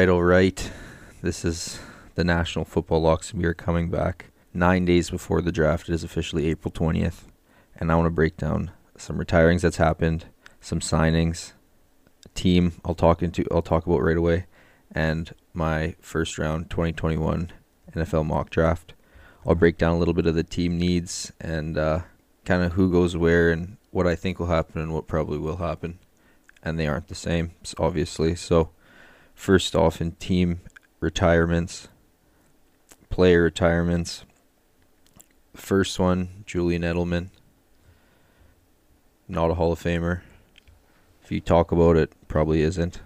Right, all right. This is the National Football Locks, and we are coming back nine days before the draft. It is officially April 20th, and I want to break down some retirings that's happened, some signings, team I'll talk into I'll talk about right away, and my first round 2021 NFL mock draft. I'll break down a little bit of the team needs and uh, kind of who goes where and what I think will happen and what probably will happen. And they aren't the same, obviously. So, first off, in team retirements, player retirements. First one, Julian Edelman. Not a Hall of Famer. If you talk about it, probably isn't.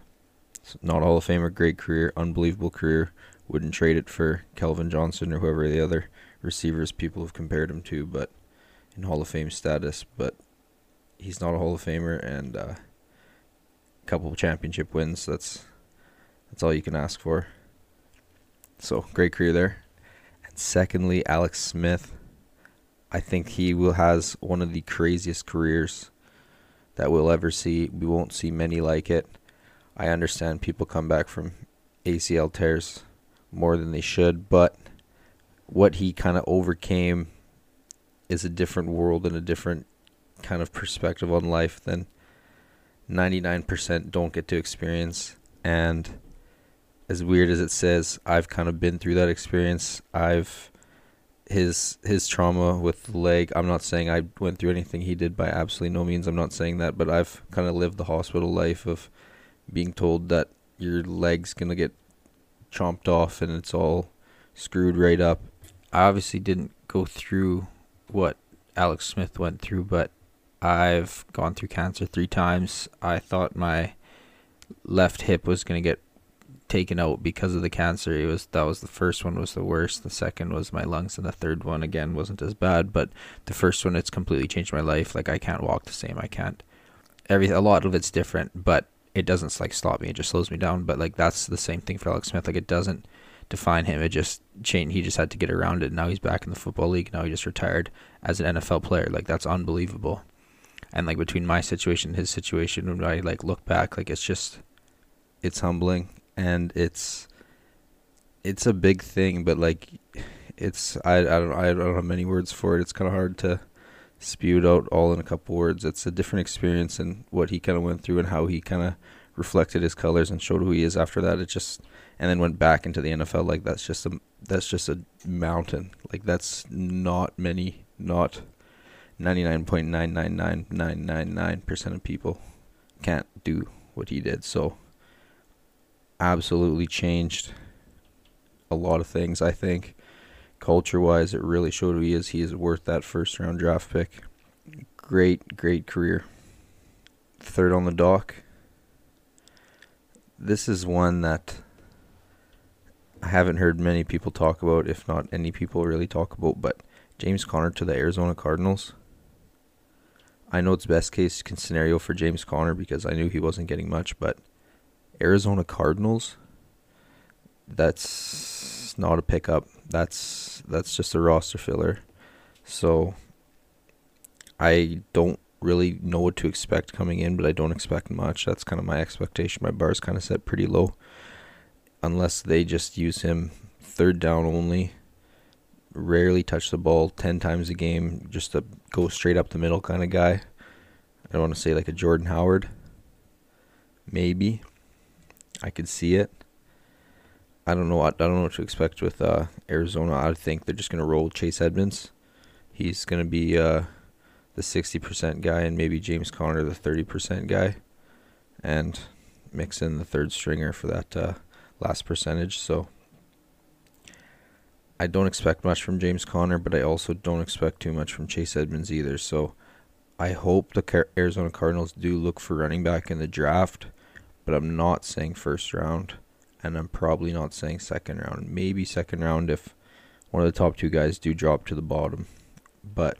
It's not a Hall of Famer, great career, unbelievable career. Wouldn't trade it for Calvin Johnson or whoever the other receivers people have compared him to, but in Hall of Fame status. But he's not a Hall of Famer, and uh, a couple of championship wins. That's that's all you can ask for. So great career there. And secondly, Alex Smith. I think he will has one of the craziest careers that we'll ever see. We won't see many like it. I understand people come back from ACL tears more than they should, but what he kind of overcame is a different world and a different kind of perspective on life than 99% don't get to experience. And as weird as it says, I've kind of been through that experience. I've his his trauma with the leg. I'm not saying I went through anything he did by absolutely no means. I'm not saying that, but I've kind of lived the hospital life of being told that your leg's gonna get chomped off and it's all screwed right up. I obviously didn't go through what Alex Smith went through, but I've gone through cancer three times. I thought my left hip was gonna get taken out because of the cancer. It was that was the first one was the worst. The second was my lungs, and the third one again wasn't as bad. But the first one, it's completely changed my life. Like I can't walk the same. I can't. Every a lot of it's different, but it doesn't like stop me. It just slows me down. But like that's the same thing for Alex Smith. Like it doesn't define him. It just changed. He just had to get around it. Now he's back in the football league. Now he just retired as an NFL player. Like that's unbelievable. And like between my situation and his situation, when I like look back, like it's just, it's humbling and it's it's a big thing, but like it's I I don't I don't have many words for it. It's kind of hard to spew it out all in a couple words. It's a different experience and what he kind of went through and how he kind of reflected his colors and showed who he is after that. It just and then went back into the NFL like that's just a that's just a mountain. Like that's not many, not ninety nine point nine nine nine nine nine nine percent of people can't do what he did. So absolutely changed a lot of things. I think culture wise, it really showed who he is. He is worth that first round draft pick. Great, great career. Third on the dock. This is one that I haven't heard many people talk about, if not any people really talk about, but James Conner to the Arizona Cardinals. I know it's best case scenario for James Conner because I knew he wasn't getting much, but Arizona Cardinals, that's not a pickup. That's that's just a roster filler. So I don't really know what to expect coming in, but I don't expect much. That's kind of my expectation. My bar is kind of set pretty low. Unless they just use him third down only, rarely touch the ball 10 times a game, just a go straight up the middle kind of guy. I don't want to say like a Jordan Howard. Maybe. I could see it. I don't know what I don't know what to expect with uh, Arizona. I think they're just gonna roll Chase Edmonds. He's gonna be uh, the sixty percent guy, and maybe James Conner the thirty percent guy, and mix in the third stringer for that uh, last percentage. So I don't expect much from James Conner, but I also don't expect too much from Chase Edmonds either. So I hope the Arizona Cardinals do look for running back in the draft but I'm not saying first round, and I'm probably not saying second round. Maybe second round if one of the top two guys do drop to the bottom, but,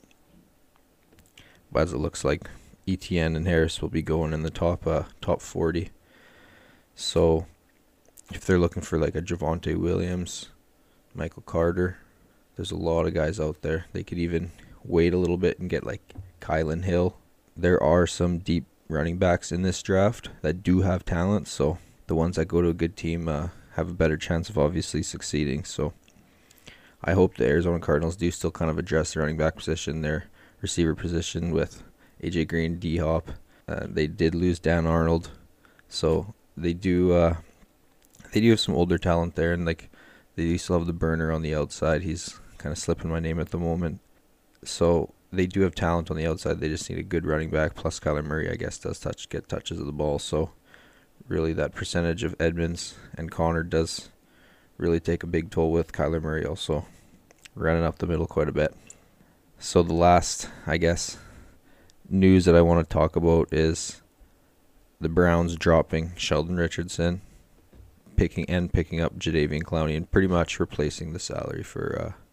as it looks like, ETN and Harris will be going in the top uh, top 40. So if they're looking for like a Javonte Williams, Michael Carter, there's a lot of guys out there. They could even wait a little bit and get like Kylin Hill. There are some deep running backs in this draft that do have talent. So the ones that go to a good team uh, have a better chance of obviously succeeding. So I hope the Arizona Cardinals do still kind of address the running back position, their receiver position with AJ Green, D Hop. Uh, they did lose Dan Arnold, so they do uh, they do have some older talent there, and like they do still have the burner on the outside. He's kind of slipping my name at the moment. So they do have talent on the outside. They just need a good running back. Plus Kyler Murray, I guess, does touch get touches of the ball. So really, that percentage of Edmonds and Conner does really take a big toll with Kyler Murray also running up the middle quite a bit. So the last, I guess, news that I want to talk about is the Browns dropping Sheldon Richardson, picking and picking up Jadeveon Clowney, and pretty much replacing the salary for uh,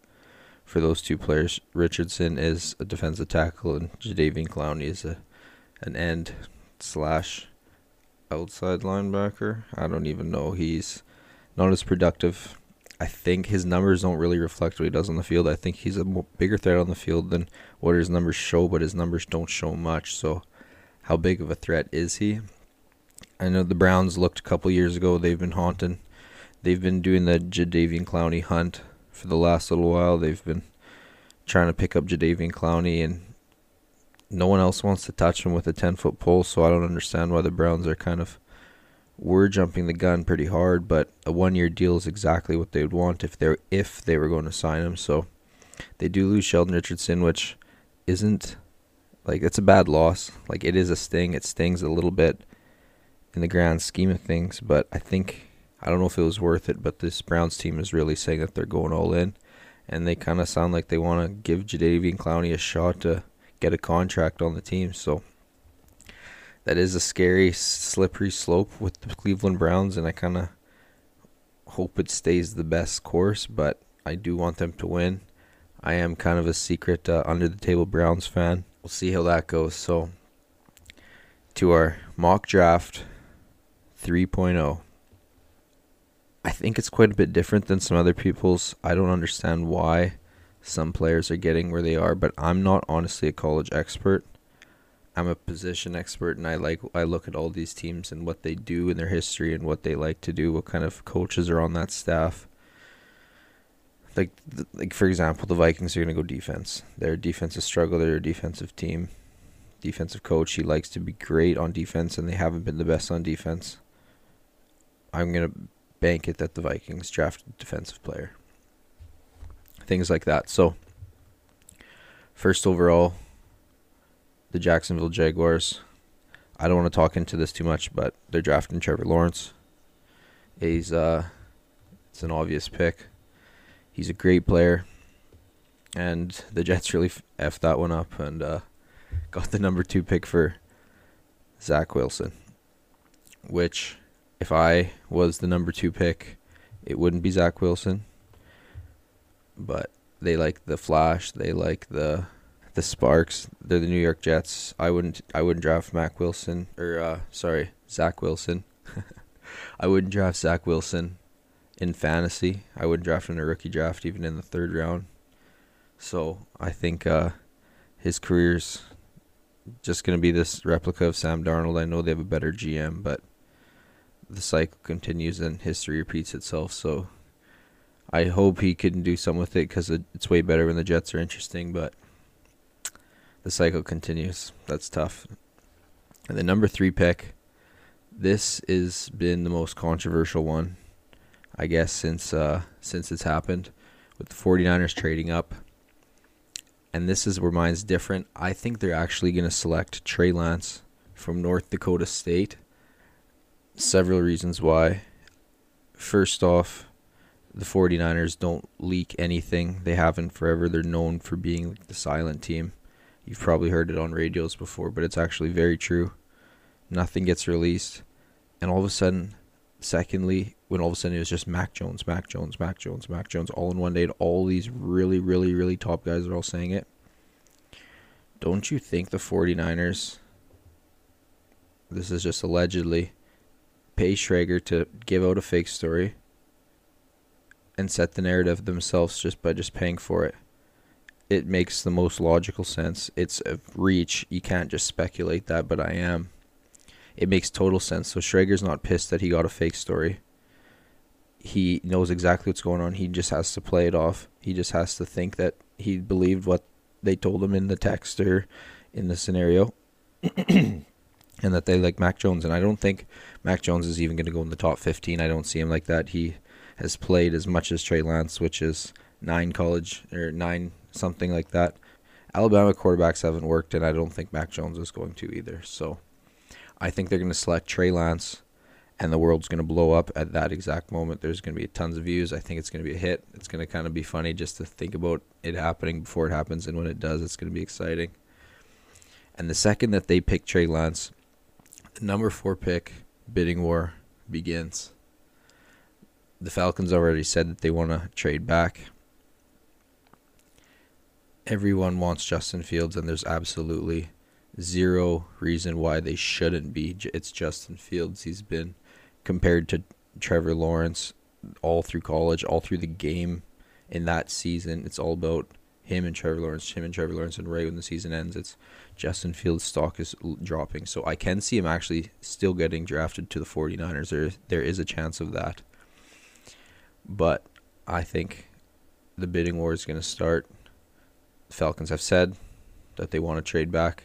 for those two players. Richardson is a defensive tackle, and Jadeveon Clowney is a an end slash outside linebacker. I don't even know. He's not as productive. I think his numbers don't really reflect what he does on the field. I think he's a bigger threat on the field than what his numbers show, but his numbers don't show much. So, how big of a threat is he? I know the Browns looked a couple years ago. They've been haunting. They've been doing the Jadeveon Clowney hunt for the last little while. They've been trying to pick up Jadeveon Clowney, and no one else wants to touch him with a 10 foot pole. So I don't understand why the Browns are kind of were jumping the gun pretty hard. But a one year deal is exactly what they would want if they if they were going to sign him. So they do lose Sheldon Richardson, which isn't like it's a bad loss. Like it is a sting. It stings a little bit in the grand scheme of things, but I think I don't know if it was worth it, but this Browns team is really saying that they're going all in, and they kind of sound like they want to give Jadeveon Clowney a shot to get a contract on the team. So that is a scary, slippery slope with the Cleveland Browns, and I kind of hope it stays the best course, but I do want them to win. I am kind of a secret uh, under the table Browns fan. We'll see how that goes. So, to our mock draft 3.0. I think it's quite a bit different than some other people's. I don't understand why some players are getting where they are, but I'm not honestly a college expert. I'm a position expert and I like I look at all these teams and what they do in their history and what they like to do, what kind of coaches are on that staff. Like like for example, the Vikings are going to go defense. They're a defensive struggle, they're a defensive team. Defensive coach, he likes to be great on defense and they haven't been the best on defense. I'm going to bank it that the Vikings draft a defensive player. Things like that. So, first overall, the Jacksonville Jaguars. I don't want to talk into this too much, but they're drafting Trevor Lawrence. He's uh, it's an obvious pick. He's a great player, and the Jets really f that one up and uh, got the number two pick for Zach Wilson, which if I was the number two pick, it wouldn't be Zach Wilson. But they like the flash. They like the the sparks. They're the New York Jets. I wouldn't I wouldn't draft Mac Wilson or uh, sorry Zach Wilson. I wouldn't draft Zach Wilson in fantasy. I wouldn't draft him in a rookie draft even in the third round. So I think uh, his career's just gonna be this replica of Sam Darnold. I know they have a better GM, but the cycle continues and history repeats itself. So I hope he can do something with it because it's way better when the Jets are interesting. But the cycle continues. That's tough. And the number three pick. This has been the most controversial one, I guess, since uh, since it's happened, with the 49ers trading up. And this is where mine's different. I think they're actually going to select Trey Lance from North Dakota State several reasons why. First off, the 49ers don't leak anything. They haven't forever. They're known for being the silent team. You've probably heard it on radios before, but it's actually very true. Nothing gets released. And all of a sudden, secondly, when all of a sudden it was just Mac Jones, Mac Jones, Mac Jones, Mac Jones, all in one day, and all these really, really, really top guys are all saying it. Don't you think the 49ers, this is just allegedly, pay Schrager to give out a fake story and set the narrative themselves just by just paying for it. It makes the most logical sense. It's a reach. You can't just speculate that, but I am. it makes total sense. So Schrager's not pissed that he got a fake story. He knows exactly what's going on. He just has to play it off. He just has to think that he believed what they told him in the text or in the scenario. and that they like Mac Jones. And I don't think Mac Jones is even going to go in the top 15. I don't see him like that. He has played as much as Trey Lance, which is nine college or nine something like that. Alabama quarterbacks haven't worked, and I don't think Mac Jones is going to either. So I think they're going to select Trey Lance, and the world's going to blow up at that exact moment. There's going to be tons of views. I think it's going to be a hit. It's going to kind of be funny just to think about it happening before it happens, and when it does, it's going to be exciting. And the second that they pick Trey Lance, number four pick bidding war begins. The Falcons already said that they want to trade back everyone wants Justin Fields, and there's absolutely zero reason why they shouldn't be. It's Justin Fields. He's been compared to Trevor Lawrence all through college, all through the game in that season. It's all about him and Trevor Lawrence, him and Trevor Lawrence, and right when the season ends, it's Justin Fields' stock is dropping. So I can see him actually still getting drafted to the 49ers. There, there is a chance of that. But I think the bidding war is going to start Falcons have said that they want to trade back.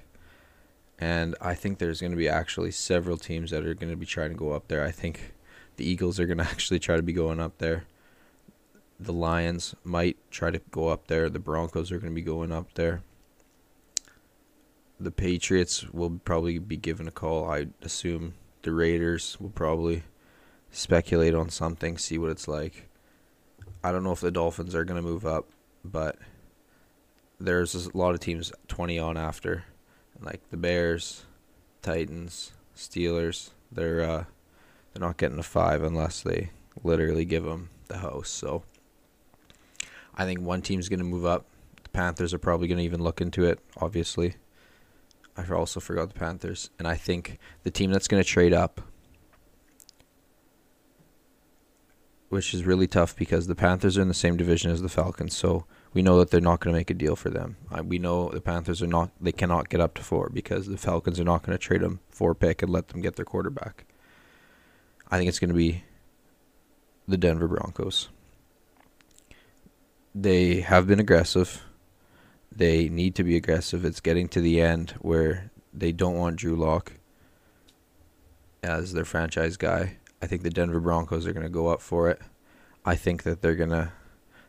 And I think there's going to be actually several teams that are going to be trying to go up there. I think the Eagles are going to actually try to be going up there. The Lions might try to go up there. The Broncos are going to be going up there. The Patriots will probably be given a call. I assume the Raiders will probably speculate on something, see what it's like. I don't know if the Dolphins are going to move up, but there's a lot of teams 20 on after, like the Bears, Titans, Steelers. They're uh, they're not getting a five unless they literally give them the house. So I think one team's going to move up. The Panthers are probably going to even look into it. Obviously, I also forgot the Panthers, and I think the team that's going to trade up. Which is really tough because the Panthers are in the same division as the Falcons, so we know that they're not going to make a deal for them. We know the Panthers are not; they cannot get up to four because the Falcons are not going to trade them four pick and let them get their quarterback. I think it's going to be the Denver Broncos. They have been aggressive. They need to be aggressive. It's getting to the end where they don't want Drew Lock as their franchise guy. I think the Denver Broncos are going to go up for it. I think that they're going to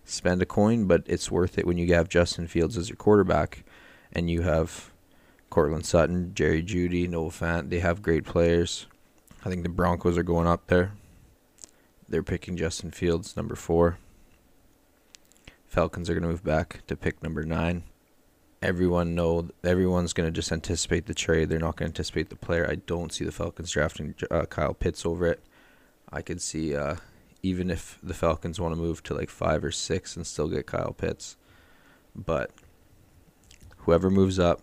spend a coin, but it's worth it when you have Justin Fields as your quarterback and you have Courtland Sutton, Jerry Jeudy, Noah Fant. They have great players. I think the Broncos are going up there. They're picking Justin Fields, number four. Falcons are going to move back to pick number nine. Everyone know everyone's going to just anticipate the trade. They're not going to anticipate the player. I don't see the Falcons drafting uh, Kyle Pitts over it. I could see uh, even if the Falcons want to move to like five or six and still get Kyle Pitts. But whoever moves up,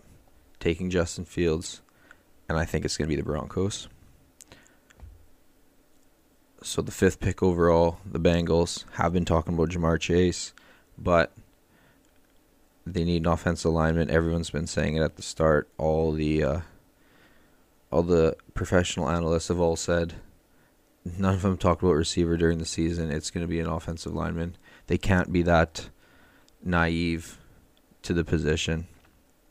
taking Justin Fields, and I think it's going to be the Broncos. So the fifth pick overall, the Bengals have been talking about Ja'Marr Chase, but they need an offensive alignment. Everyone's been saying it at the start. All the uh, all the professional analysts have all said none of them talked about receiver during the season. It's going to be an offensive lineman. They can't be that naive to the position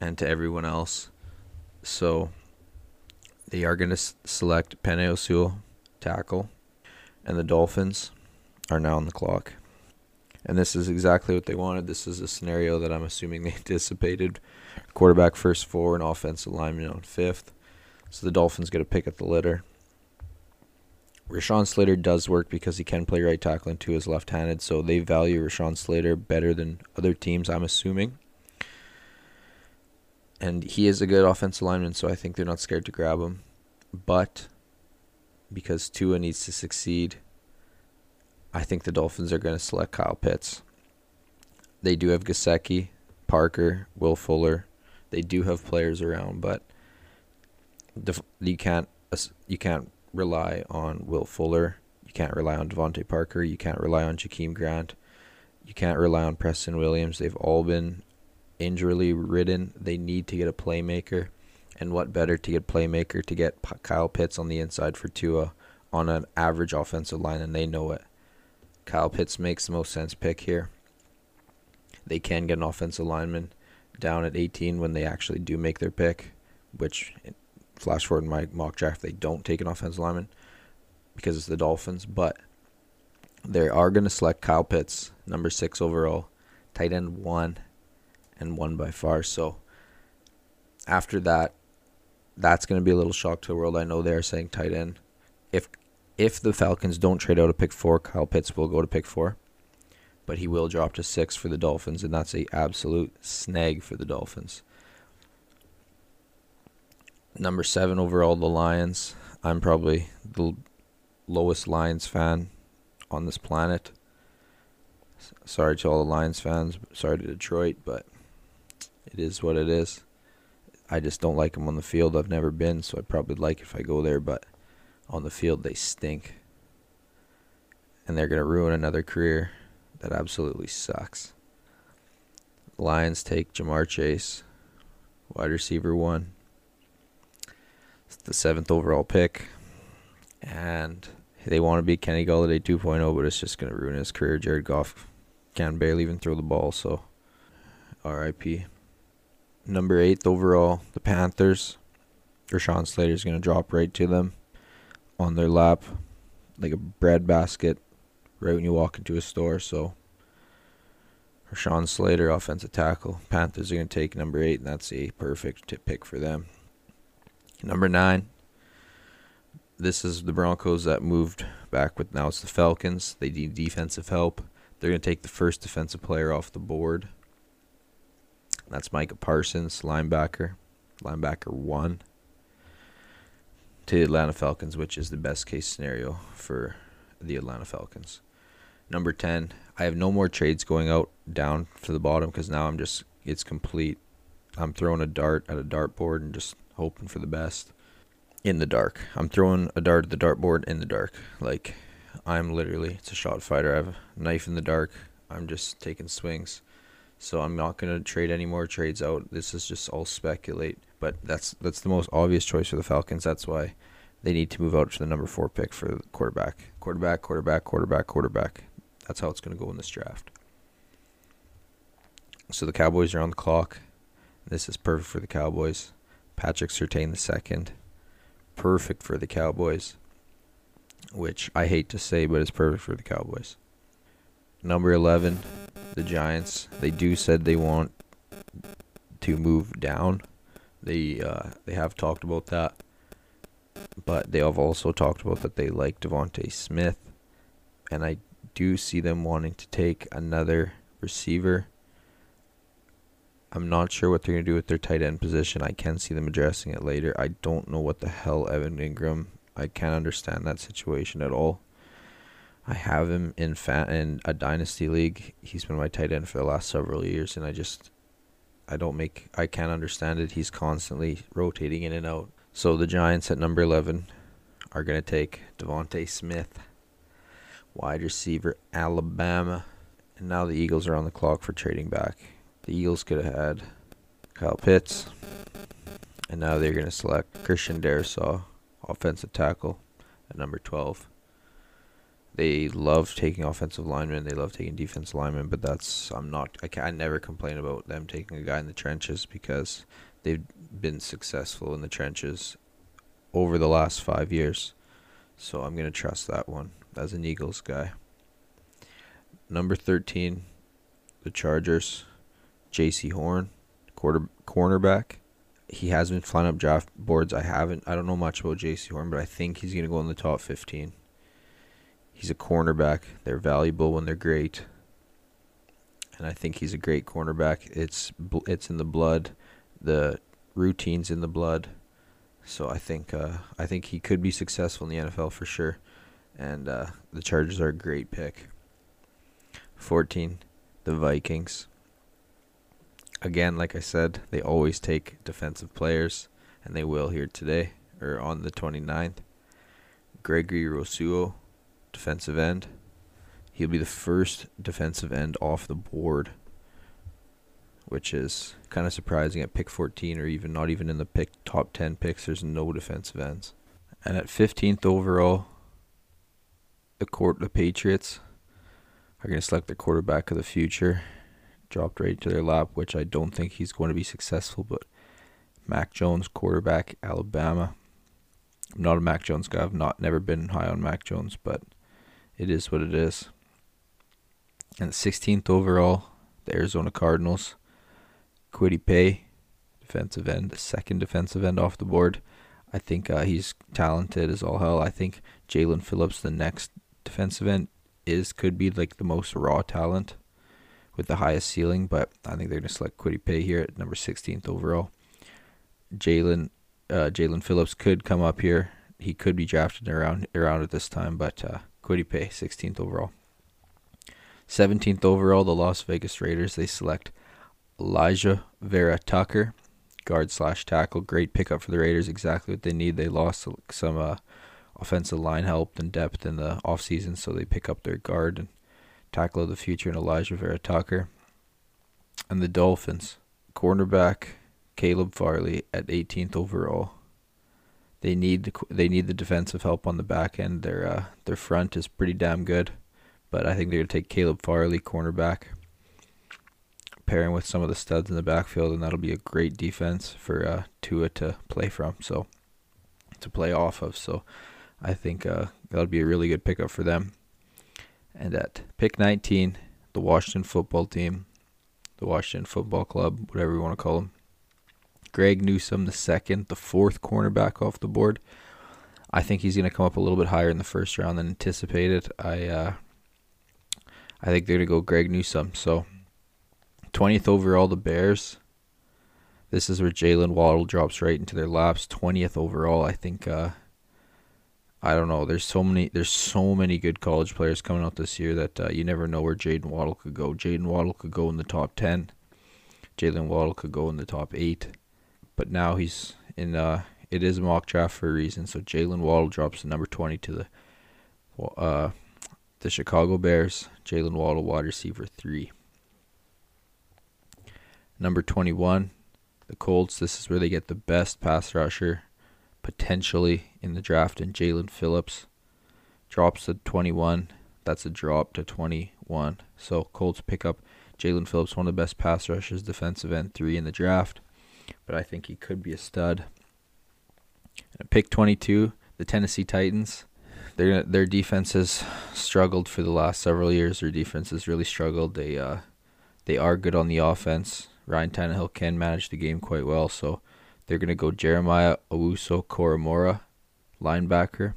and to everyone else. So they are going to s- select Penei Sewell, tackle, and the Dolphins are now on the clock. And this is exactly what they wanted. This is a scenario that I'm assuming they anticipated. Quarterback first four and offensive lineman on fifth. So the Dolphins get a pick at the litter. Rashawn Slater does work because he can play right tackle and Tua is left-handed, so they value Rashawn Slater better than other teams, I'm assuming. And he is a good offensive lineman, so I think they're not scared to grab him. But because Tua needs to succeed, I think the Dolphins are going to select Kyle Pitts. They do have Gesicki, Parker, Will Fuller. They do have players around, but you can't you can't rely on Will Fuller. You can't rely on DeVante Parker. You can't rely on Jakeem Grant. You can't rely on Preston Williams. They've all been injury ridden. They need to get a playmaker. And what better to get playmaker to get Kyle Pitts on the inside for Tua on an average offensive line, and they know it. Kyle Pitts makes the most sense pick here. They can get an offensive lineman down at 18 when they actually do make their pick, which flash forward in my mock draft, they don't take an offensive lineman because it's the Dolphins, but they are going to select Kyle Pitts, number six overall, tight end one, and one by far. So after that, that's going to be a little shock to the world. I know they're saying tight end. If if the Falcons don't trade out a pick four, Kyle Pitts will go to pick four, but he will drop to six for the Dolphins, and that's a absolute snag for the Dolphins. Number seven overall, the Lions. I'm probably the lowest Lions fan on this planet. Sorry to all the Lions fans. Sorry to Detroit, but it is what it is. I just don't like them on the field. I've never been, so I'd probably like if I go there, but on the field they stink. And they're going to ruin another career that absolutely sucks. Lions take Ja'Marr Chase, wide receiver one. It's the seventh overall pick. And they want to be Kenny Golladay 2.0, but it's just going to ruin his career. Jared Goff can barely even throw the ball, so RIP. Number eighth overall, the Panthers. Rashawn Slater is going to drop right to them on their lap like a bread basket right when you walk into a store. So, Rashawn Slater, offensive tackle. Panthers are going to take number eight, and that's a perfect pick for them. Number nine, this is the Broncos that moved back with now it's the Falcons. They need defensive help. They're going to take the first defensive player off the board. That's Micah Parsons, linebacker, linebacker one to the Atlanta Falcons, which is the best case scenario for the Atlanta Falcons. Number 10, I have no more trades going out down to the bottom because now I'm just, it's complete. I'm throwing a dart at a dartboard and just hoping for the best in the dark. I'm throwing a dart at the dartboard in the dark. Like I'm literally it's a shot fighter. I have a knife in the dark. I'm just taking swings. So I'm not gonna trade any more trades out. This is just all speculate. But that's that's the most obvious choice for the Falcons. That's why they need to move out to the number four pick for quarterback. Quarterback, quarterback, quarterback, quarterback. That's how it's gonna go in this draft. So the Cowboys are on the clock. This is perfect for the Cowboys. Patrick Surtain the second perfect for the Cowboys, which I hate to say, but it's perfect for the Cowboys. Number 11, the Giants. They do said they want to move down. They uh, they have talked about that, but they have also talked about that they like DeVonta Smith, and I do see them wanting to take another receiver I'm not sure what they're to do with their tight end position. I can see them addressing it later. I don't know what the hell Evan Engram. I can't understand that situation at all. I have him in fa- in a dynasty league. He's been my tight end for the last several years, and I just I don't make I can't understand it. He's constantly rotating in and out. So the Giants at number eleven are gonna take DeVonta Smith, wide receiver, Alabama, and now the Eagles are on the clock for trading back. The Eagles could have had Kyle Pitts, and now they're going to select Christian Darrisaw, offensive tackle, at number 12. They love taking offensive linemen. They love taking defense linemen, but that's I'm not. I can I never complain about them taking a guy in the trenches because they've been successful in the trenches over the last five years. So I'm gonna trust that one as an Eagles guy. Number thirteen, the Chargers. Jaycee Horn, quarter cornerback. He has been flying up draft boards. I haven't. I don't know much about Jaycee Horn, but I think he's gonna go in the top 15. He's a cornerback. They're valuable when they're great, and I think he's a great cornerback. It's it's in the blood, the routines in the blood. So I think uh, I think he could be successful in the NFL for sure, and uh, the Chargers are a great pick. 14, the Vikings again, like I said, they always take defensive players, and they will here today or on the 29th. Gregory Rousseau, defensive end. He'll be the first defensive end off the board which is kind of surprising at pick 14 or even not even in the pick top 10 picks. There's no defensive ends. And at 15th overall, the court the Patriots are going to select the quarterback of the future. Dropped right into their lap, which I don't think he's going to be successful. But Mac Jones, quarterback, Alabama. I'm not a Mac Jones guy. I've not never been high on Mac Jones, but it is what it is. And 16th overall, the Arizona Cardinals. Kwity Paye, defensive end, second defensive end off the board. I think uh, he's talented as all hell. I think Jaelan Phillips, the next defensive end, is could be like the most raw talent with the highest ceiling, but I think they're to select Kwity Paye here at number 16th overall. Jalen uh, Jaelan Phillips could come up here. He could be drafted around around at this time, but uh, Paye, 16th overall. 17th overall, the Las Vegas Raiders. They select Alijah Vera Tucker, guard slash tackle. Great pickup for the Raiders. Exactly what they need. They lost some uh, offensive line help and depth in the offseason, so they pick up their guard and tackle of the future in Alijah Vera Tucker. And the Dolphins, cornerback Caleb Farley at 18th overall. They need they need the defensive help on the back end. Their uh, their front is pretty damn good, but I think they're gonna take Caleb Farley, cornerback, pairing with some of the studs in the backfield, and that'll be a great defense for uh, Tua to play from. So to play off of. So I think uh, that'll be a really good pickup for them. And at pick 19, the Washington football team, the Washington football club, whatever you want to call them, Greg Newsome the second, the fourth cornerback off the board. I think he's going to come up a little bit higher in the first round than anticipated. I uh, I think they're going to go Greg Newsome. So 20th overall, the Bears. This is where Jaylen Waddle drops right into their laps. 20th overall, I think. Uh, I don't know. There's so many. There's so many good college players coming out this year that uh, you never know where Jaden Waddle could go. Jaden Waddle could go in the top ten. Jaylen Waddle could go in the top eight but now he's in. Uh, it is a mock draft for a reason. So Jaylen Waddle drops to number twenty to the uh, the Chicago Bears. Jaylen Waddle, wide receiver three. Number twenty-one, the Colts. This is where they get the best pass rusher potentially in the draft, and Jaelan Phillips drops to twenty-one. That's a drop to twenty-one. So Colts pick up Jaelan Phillips, one of the best pass rushers, defensive end three in the draft but I think he could be a stud. Pick 22, the Tennessee Titans. Their their defense has struggled for the last several years. Their defense has really struggled. They uh, they are good on the offense. Ryan Tannehill can manage the game quite well, so they're gonna go Jeremiah Owusu Koramoah, linebacker.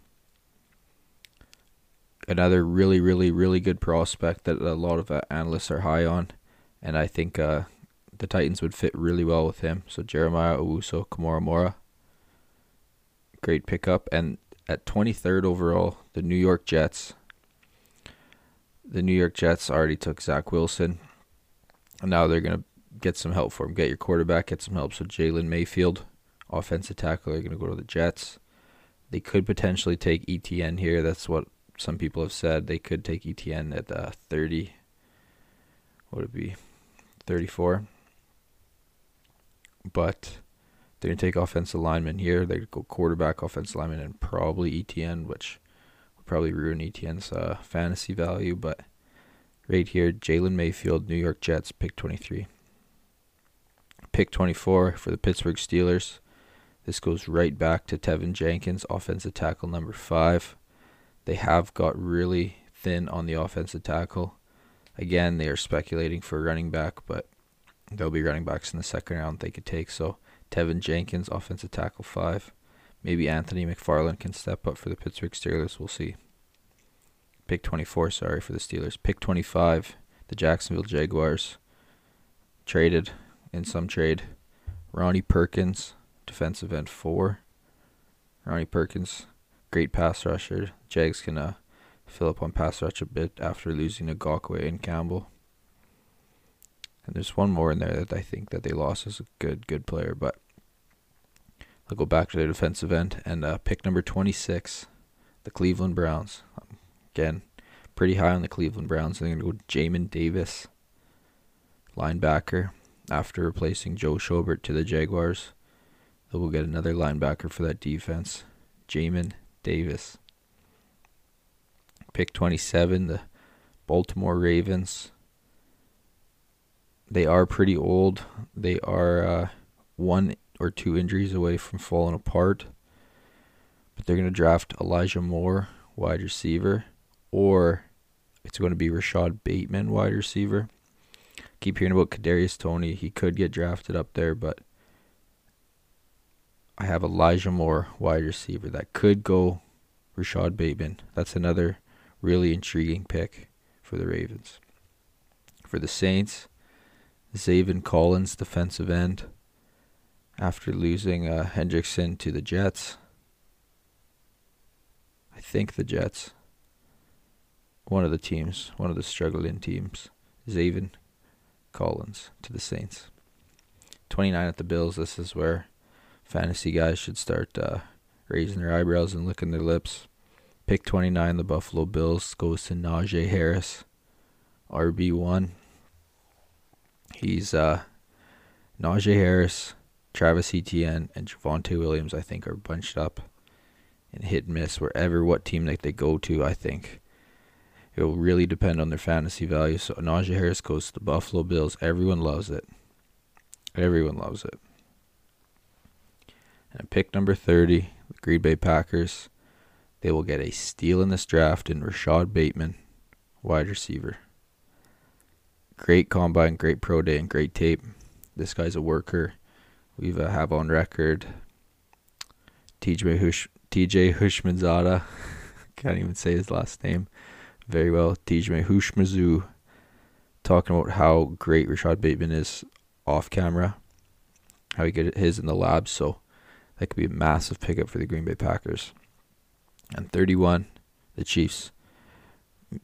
Another really, really, really good prospect that a lot of uh, analysts are high on, and I think uh, the Titans would fit really well with him. So Jeremiah Owusu Koramoah, great pickup. And at 23rd overall, the New York Jets. The New York Jets already took Zach Wilson. And now they're going to get some help for him. Get your quarterback, get some help. So Jalen Mayfield, offensive tackle, are going to go to the Jets. They could potentially take ETN here. That's what some people have said. They could take ETN at uh, 30. What would it be? 34 but they're going to take offensive lineman here. They go quarterback, offensive lineman, and probably ETN, which would probably ruin ETN's uh, fantasy value. But right here, Jalen Mayfield, New York Jets, pick 23. Pick 24 for the Pittsburgh Steelers. This goes right back to Tevin Jenkins, offensive tackle number five. They have got really thin on the offensive tackle. Again, they are speculating for a running back, but There'll be running backs in the second round they could take. So Tevin Jenkins, offensive tackle five. Maybe Anthony McFarland can step up for the Pittsburgh Steelers. We'll see. Pick 24, sorry, for the Steelers. Pick 25, the Jacksonville Jaguars. Traded in some trade. Ronnie Perkins, defensive end four. Ronnie Perkins, great pass rusher. Jags can uh, fill up on pass rush a bit after losing Ngakoue and Campbell. And there's one more in there that I think that they lost as a good, good player. But I'll go back to their defensive end and uh, pick number 26, the Cleveland Browns. Um, again, pretty high on the Cleveland Browns. They're going to go Jamin Davis, linebacker. after replacing Joe Schobert to the Jaguars. They will get another linebacker for that defense, Jamin Davis. Pick 27, the Baltimore Ravens. They are pretty old. They are uh, one or two injuries away from falling apart. But they're going to draft Elijah Moore, wide receiver, or it's going to be Rashod Bateman, wide receiver. Keep hearing about Kadarius Toney. He could get drafted up there, but I have Elijah Moore, wide receiver, that could go Rashod Bateman. That's another really intriguing pick for the Ravens. For the Saints, Zaven Collins, defensive end, after losing uh, Hendrickson to the Jets. I think the Jets. One of the teams, one of the struggling teams. Zaven Collins to the Saints. 29 at the Bills. This is where fantasy guys should start uh, raising their eyebrows and licking their lips. Pick 29, the Buffalo Bills goes to Najee Harris, RB1. He's uh, Najee Harris, Travis Etienne, and Javonte Williams, I think, are bunched up and hit and miss wherever what team that they go to, I think. It will really depend on their fantasy value. So Najee Harris goes to the Buffalo Bills. Everyone loves it. Everyone loves it. And pick number 30, the Green Bay Packers. They will get a steal in this draft in Rashod Bateman, wide receiver. Great combine, great pro day, and great tape. This guy's a worker. We've uh, have on record TJ Hush TJ Hushmanzada. Can't even say his last name very well. TJ Hushmazu talking about how great Rashod Bateman is off camera, how he get his in the lab. So that could be a massive pickup for the Green Bay Packers. And 31, the Chiefs.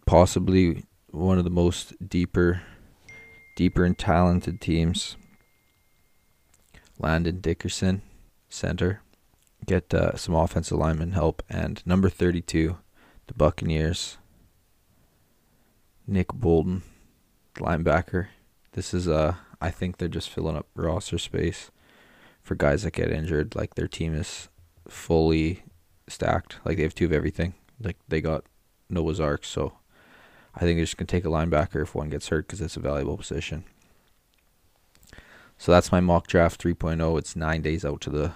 Possibly one of the most deeper, deeper and talented teams. Landon Dickerson, center. Get uh, some offensive lineman help. And number 32, the Buccaneers. Nick Bolton, linebacker. This is uh I think they're just filling up roster space for guys that get injured. Like their team is fully stacked. Like they have two of everything. Like they got Noah's Ark, so I think they're just gonna take a linebacker if one gets hurt because it's a valuable position. So that's my mock draft 3.0. It's nine days out to the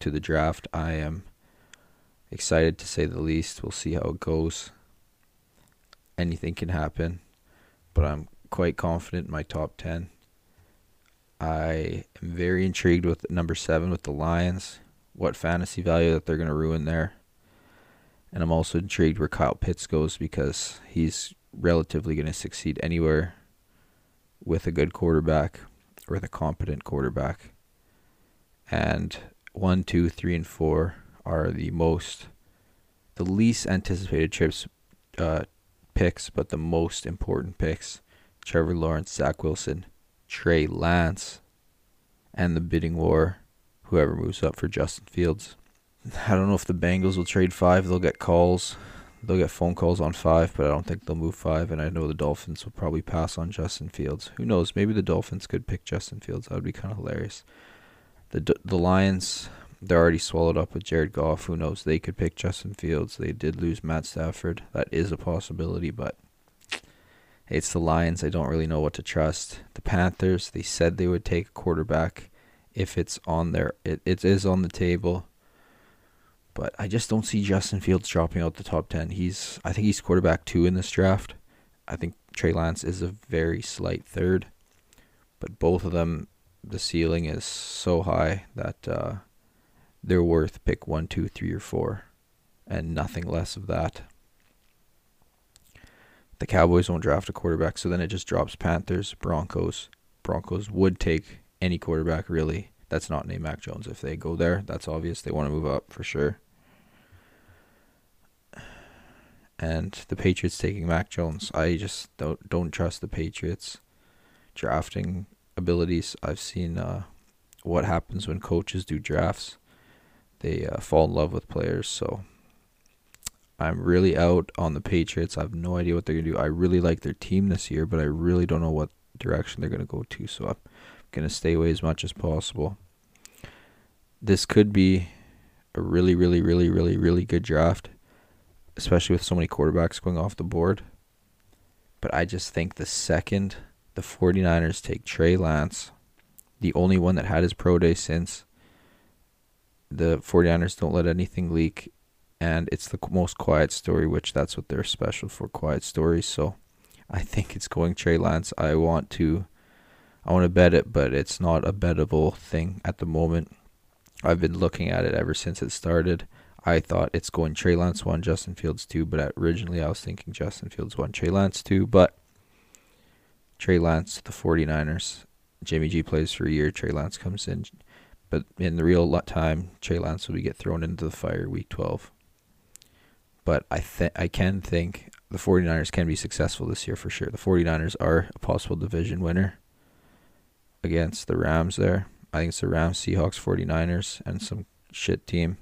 to the draft. I am excited to say the least. We'll see how it goes. Anything can happen, but I'm quite confident in my top ten. I am very intrigued with number seven with the Lions what fantasy value that they're going to ruin there. And I'm also intrigued where Kyle Pitts goes because he's relatively going to succeed anywhere with a good quarterback or with a competent quarterback. And one, two, three, and four are the most, the least anticipated trips, uh, picks, but the most important picks. Trevor Lawrence, Zach Wilson, Trey Lance, and the bidding war whoever moves up for Justin Fields. I don't know if the Bengals will trade five. They'll get calls. They'll get phone calls on five, but I don't think they'll move five. And I know the Dolphins will probably pass on Justin Fields. Who knows? Maybe the Dolphins could pick Justin Fields. That would be kind of hilarious. The the Lions, they're already swallowed up with Jared Goff. Who knows? They could pick Justin Fields. They did lose Matt Stafford. That is a possibility, but it's the Lions. I don't really know what to trust. The Panthers, they said they would take a quarterback if it's on there. It it is on the table. But I just don't see Justin Fields dropping out the top ten. He's I think he's quarterback two in this draft. I think Trey Lance is a very slight third. But both of them the ceiling is so high that uh, they're worth pick one, two, three, or four, and nothing less of that. The Cowboys won't draft a quarterback, so then it just drops Panthers, Broncos. Broncos would take any quarterback really that's not named Mac Jones. If they go there, that's obvious. They want to move up for sure. And the Patriots taking Mac Jones. I just don't don't trust the Patriots drafting abilities. I've seen uh, what happens when coaches do drafts. They uh, fall in love with players. So I'm really out on the Patriots. I have no idea what they're gonna do. I really like their team this year, but I really don't know what direction they're gonna go to. So I'm going to stay away as much as possible. This could be a really, really, really, really, really good draft, especially with so many quarterbacks going off the board. But I just think the second the 49ers take Trey Lance, the only one that had his pro day since, the 49ers don't let anything leak, and it's the most quiet story, which that's what they're special for quiet stories. So I think it's going Trey Lance. I want to. I want to bet it, but it's not a bettable thing at the moment. I've been looking at it ever since it started. I thought it's going Trey Lance 1, Justin Fields 2, but originally I was thinking Justin Fields 1, Trey Lance 2, but Trey Lance, the 49ers. Jimmy G plays for a year, Trey Lance comes in. But in the real time, Trey Lance will be get thrown into the fire week 12. But I I can think the 49ers can be successful this year for sure. The 49ers are a possible division winner against the Rams there. I think it's the Rams, Seahawks, 49ers, and some shit team.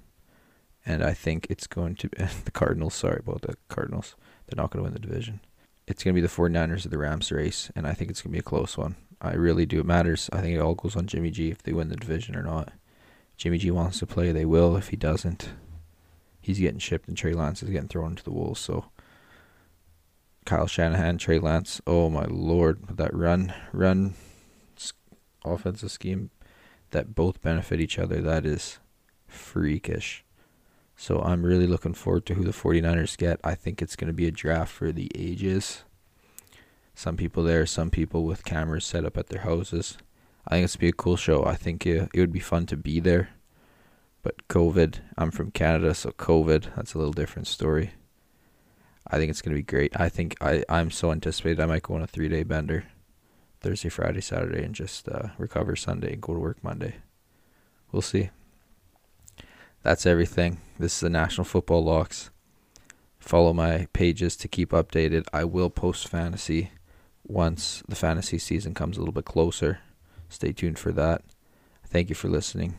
And I think it's going to be the Cardinals. Sorry about the Cardinals. They're not going to win the division. It's going to be the 49ers of the Rams race, and I think it's going to be a close one. I really do. It matters. I think it all goes on Jimmy G if they win the division or not. Jimmy G wants to play, they will. If he doesn't, he's getting shipped, and Trey Lance is getting thrown into the wolves. So Kyle Shanahan, Trey Lance. Oh my lord, that run, run, offensive scheme that both benefit each other. That is freakish. So I'm really looking forward to who the 49ers get. I think it's going to be a draft for the ages. Some people there, some people with cameras set up at their houses. I think it's going to be a cool show. I think it, it would be fun to be there. But COVID, I'm from Canada, so COVID, that's a little different story. I think it's going to be great. I think I, I'm so anticipated I might go on a three day bender Thursday, Friday, Saturday, and just uh, recover Sunday go to work Monday. We'll see. That's everything. This is the National Football Locks. Follow my pages to keep updated. I will post fantasy once the fantasy season comes a little bit closer. Stay tuned for that. Thank you for listening.